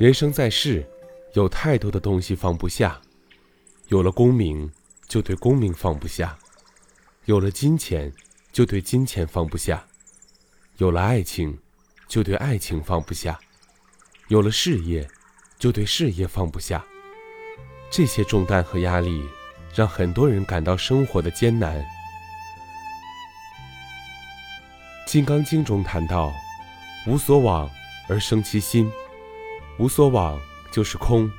人生在世，有太多的东西放不下。有了功名，就对功名放不下；有了金钱，就对金钱放不下；有了爱情，就对爱情放不下；有了事业，就对事业放不下。这些重担和压力，让很多人感到生活的艰难。《金刚经》中谈到：“无所往而生其心。”无所往就是空，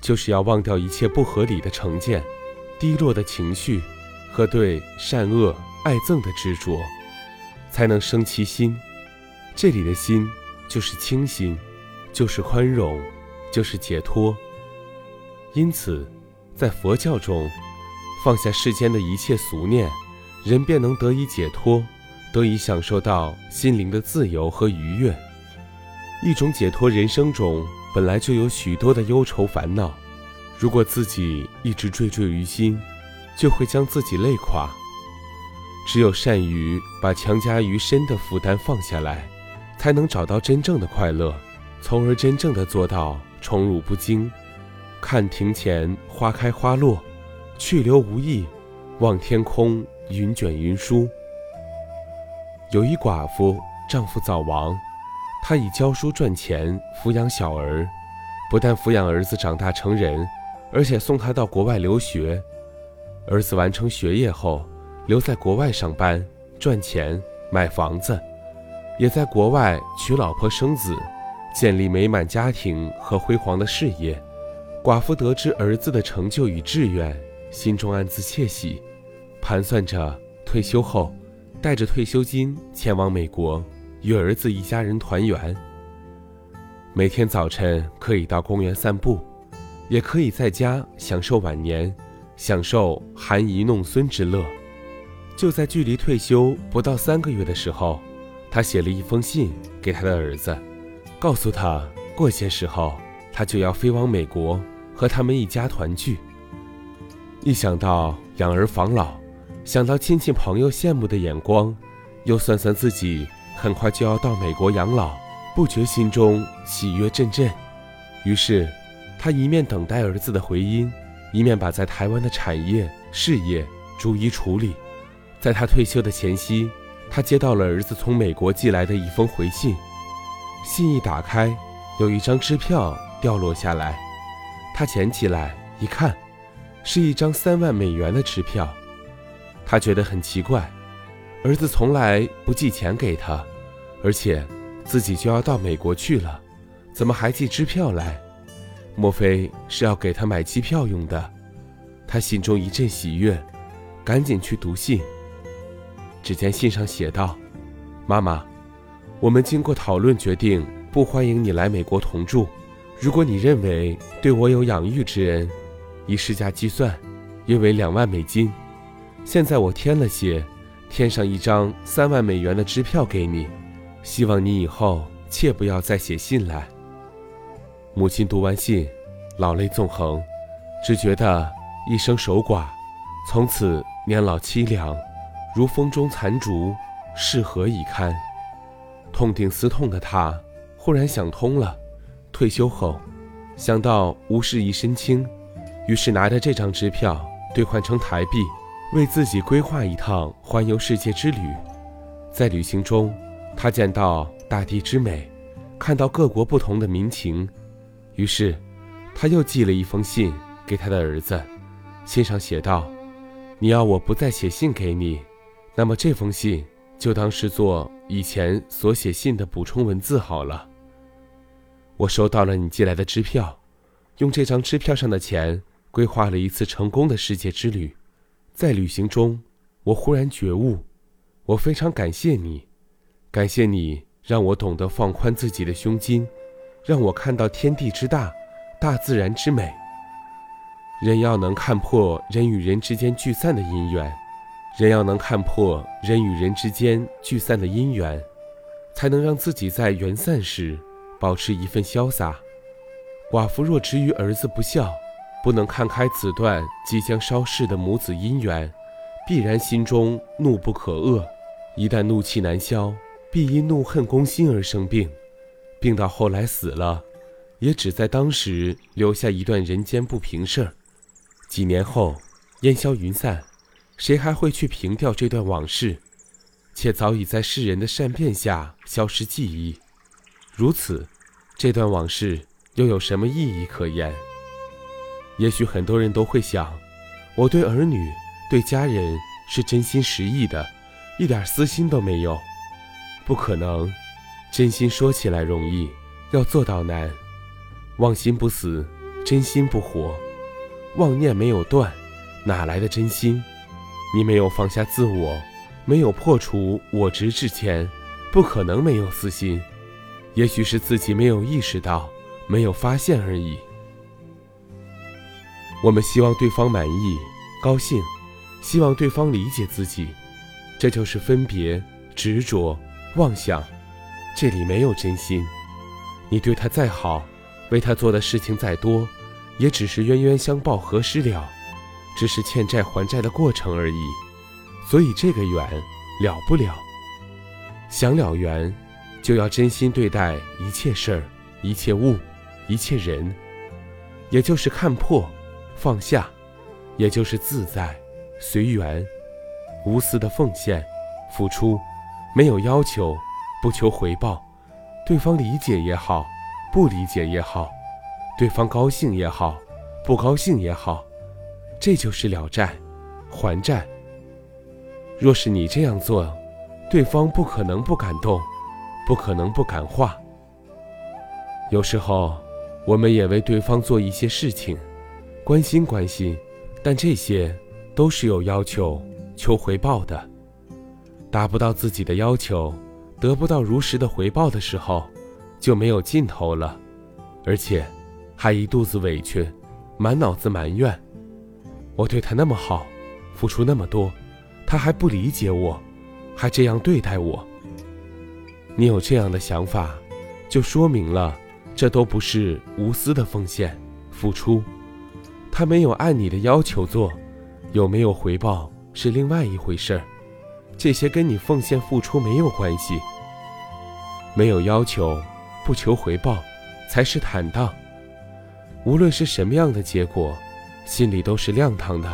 就是要忘掉一切不合理的成见、低落的情绪和对善恶爱憎的执着，才能生其心。这里的心就是清心，就是宽容，就是解脱。因此，在佛教中，放下世间的一切俗念，人便能得以解脱，得以享受到心灵的自由和愉悦。一种解脱，人生中本来就有许多的忧愁烦恼，如果自己一直惴惴于心，就会将自己累垮。只有善于把强加于身的负担放下来，才能找到真正的快乐，从而真正的做到宠辱不惊。看庭前花开花落，去留无意；望天空云卷云舒。有一寡妇，丈夫早亡。他以教书赚钱抚养小儿，不但抚养儿子长大成人，而且送他到国外留学。儿子完成学业后，留在国外上班赚钱买房子，也在国外娶老婆生子，建立美满家庭和辉煌的事业。寡妇得知儿子的成就与志愿，心中暗自窃喜，盘算着退休后带着退休金前往美国。与儿子一家人团圆。每天早晨可以到公园散步，也可以在家享受晚年，享受含饴弄孙之乐。就在距离退休不到三个月的时候，他写了一封信给他的儿子，告诉他过些时候他就要飞往美国和他们一家团聚。一想到养儿防老，想到亲戚朋友羡慕的眼光，又算算自己。很快就要到美国养老，不觉心中喜悦阵阵。于是，他一面等待儿子的回音，一面把在台湾的产业事业逐一处理。在他退休的前夕，他接到了儿子从美国寄来的一封回信。信一打开，有一张支票掉落下来。他捡起来一看，是一张三万美元的支票。他觉得很奇怪。儿子从来不寄钱给他，而且自己就要到美国去了，怎么还寄支票来？莫非是要给他买机票用的？他心中一阵喜悦，赶紧去读信。只见信上写道：“妈妈，我们经过讨论决定，不欢迎你来美国同住。如果你认为对我有养育之恩，以市价计算，约为两万美金。现在我添了些。”添上一张三万美元的支票给你，希望你以后切不要再写信来。母亲读完信，老泪纵横，只觉得一生守寡，从此年老凄凉，如风中残烛，是何以堪？痛定思痛的他，忽然想通了。退休后，想到无事一身轻，于是拿着这张支票兑换成台币。为自己规划一趟环游世界之旅，在旅行中，他见到大地之美，看到各国不同的民情，于是，他又寄了一封信给他的儿子，信上写道：“你要我不再写信给你，那么这封信就当是做以前所写信的补充文字好了。我收到了你寄来的支票，用这张支票上的钱规划了一次成功的世界之旅。”在旅行中，我忽然觉悟，我非常感谢你，感谢你让我懂得放宽自己的胸襟，让我看到天地之大，大自然之美。人要能看破人与人之间聚散的因缘，人要能看破人与人之间聚散的因缘，才能让自己在缘散时保持一份潇洒。寡妇若执于儿子不孝。不能看开此段即将烧逝的母子姻缘，必然心中怒不可遏。一旦怒气难消，必因怒恨攻心而生病，病到后来死了，也只在当时留下一段人间不平事儿。几年后，烟消云散，谁还会去凭吊这段往事？且早已在世人的善变下消失记忆。如此，这段往事又有什么意义可言？也许很多人都会想，我对儿女、对家人是真心实意的，一点私心都没有。不可能，真心说起来容易，要做到难。忘心不死，真心不活。妄念没有断，哪来的真心？你没有放下自我，没有破除我执之前，不可能没有私心。也许是自己没有意识到，没有发现而已。我们希望对方满意、高兴，希望对方理解自己，这就是分别、执着、妄想。这里没有真心。你对他再好。为他做的事情再多，也只是冤冤相报何时了，只是欠债还债的过程而已。所以这个缘了不了。想了缘，就要真心对待一切事儿、一切物、一切人，也就是看破、放下，也就是自在、随缘、无私的奉献、付出，没有要求，不求回报，对方理解也好。不理解也好，对方高兴也好，不高兴也好，这就是了债，还债。若是你这样做，对方不可能不感动，不可能不感化。有时候，我们也为对方做一些事情，关心关心，但这些都是有要求、求回报的。达不到自己的要求，得不到如实的回报的时候。就没有尽头了，而且还一肚子委屈，满脑子埋怨。我对他那么好，付出那么多，他还不理解我，还这样对待我。你有这样的想法，就说明了这都不是无私的奉献付出。他没有按你的要求做，有没有回报是另外一回事儿，这些跟你奉献付出没有关系。没有要求。不求回报，才是坦荡。无论是什么样的结果，心里都是亮堂的；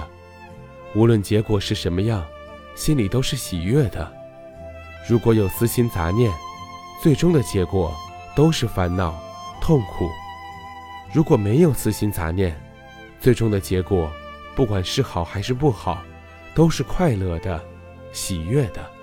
无论结果是什么样，心里都是喜悦的。如果有私心杂念，最终的结果都是烦恼、痛苦；如果没有私心杂念，最终的结果，不管是好还是不好，都是快乐的、喜悦的。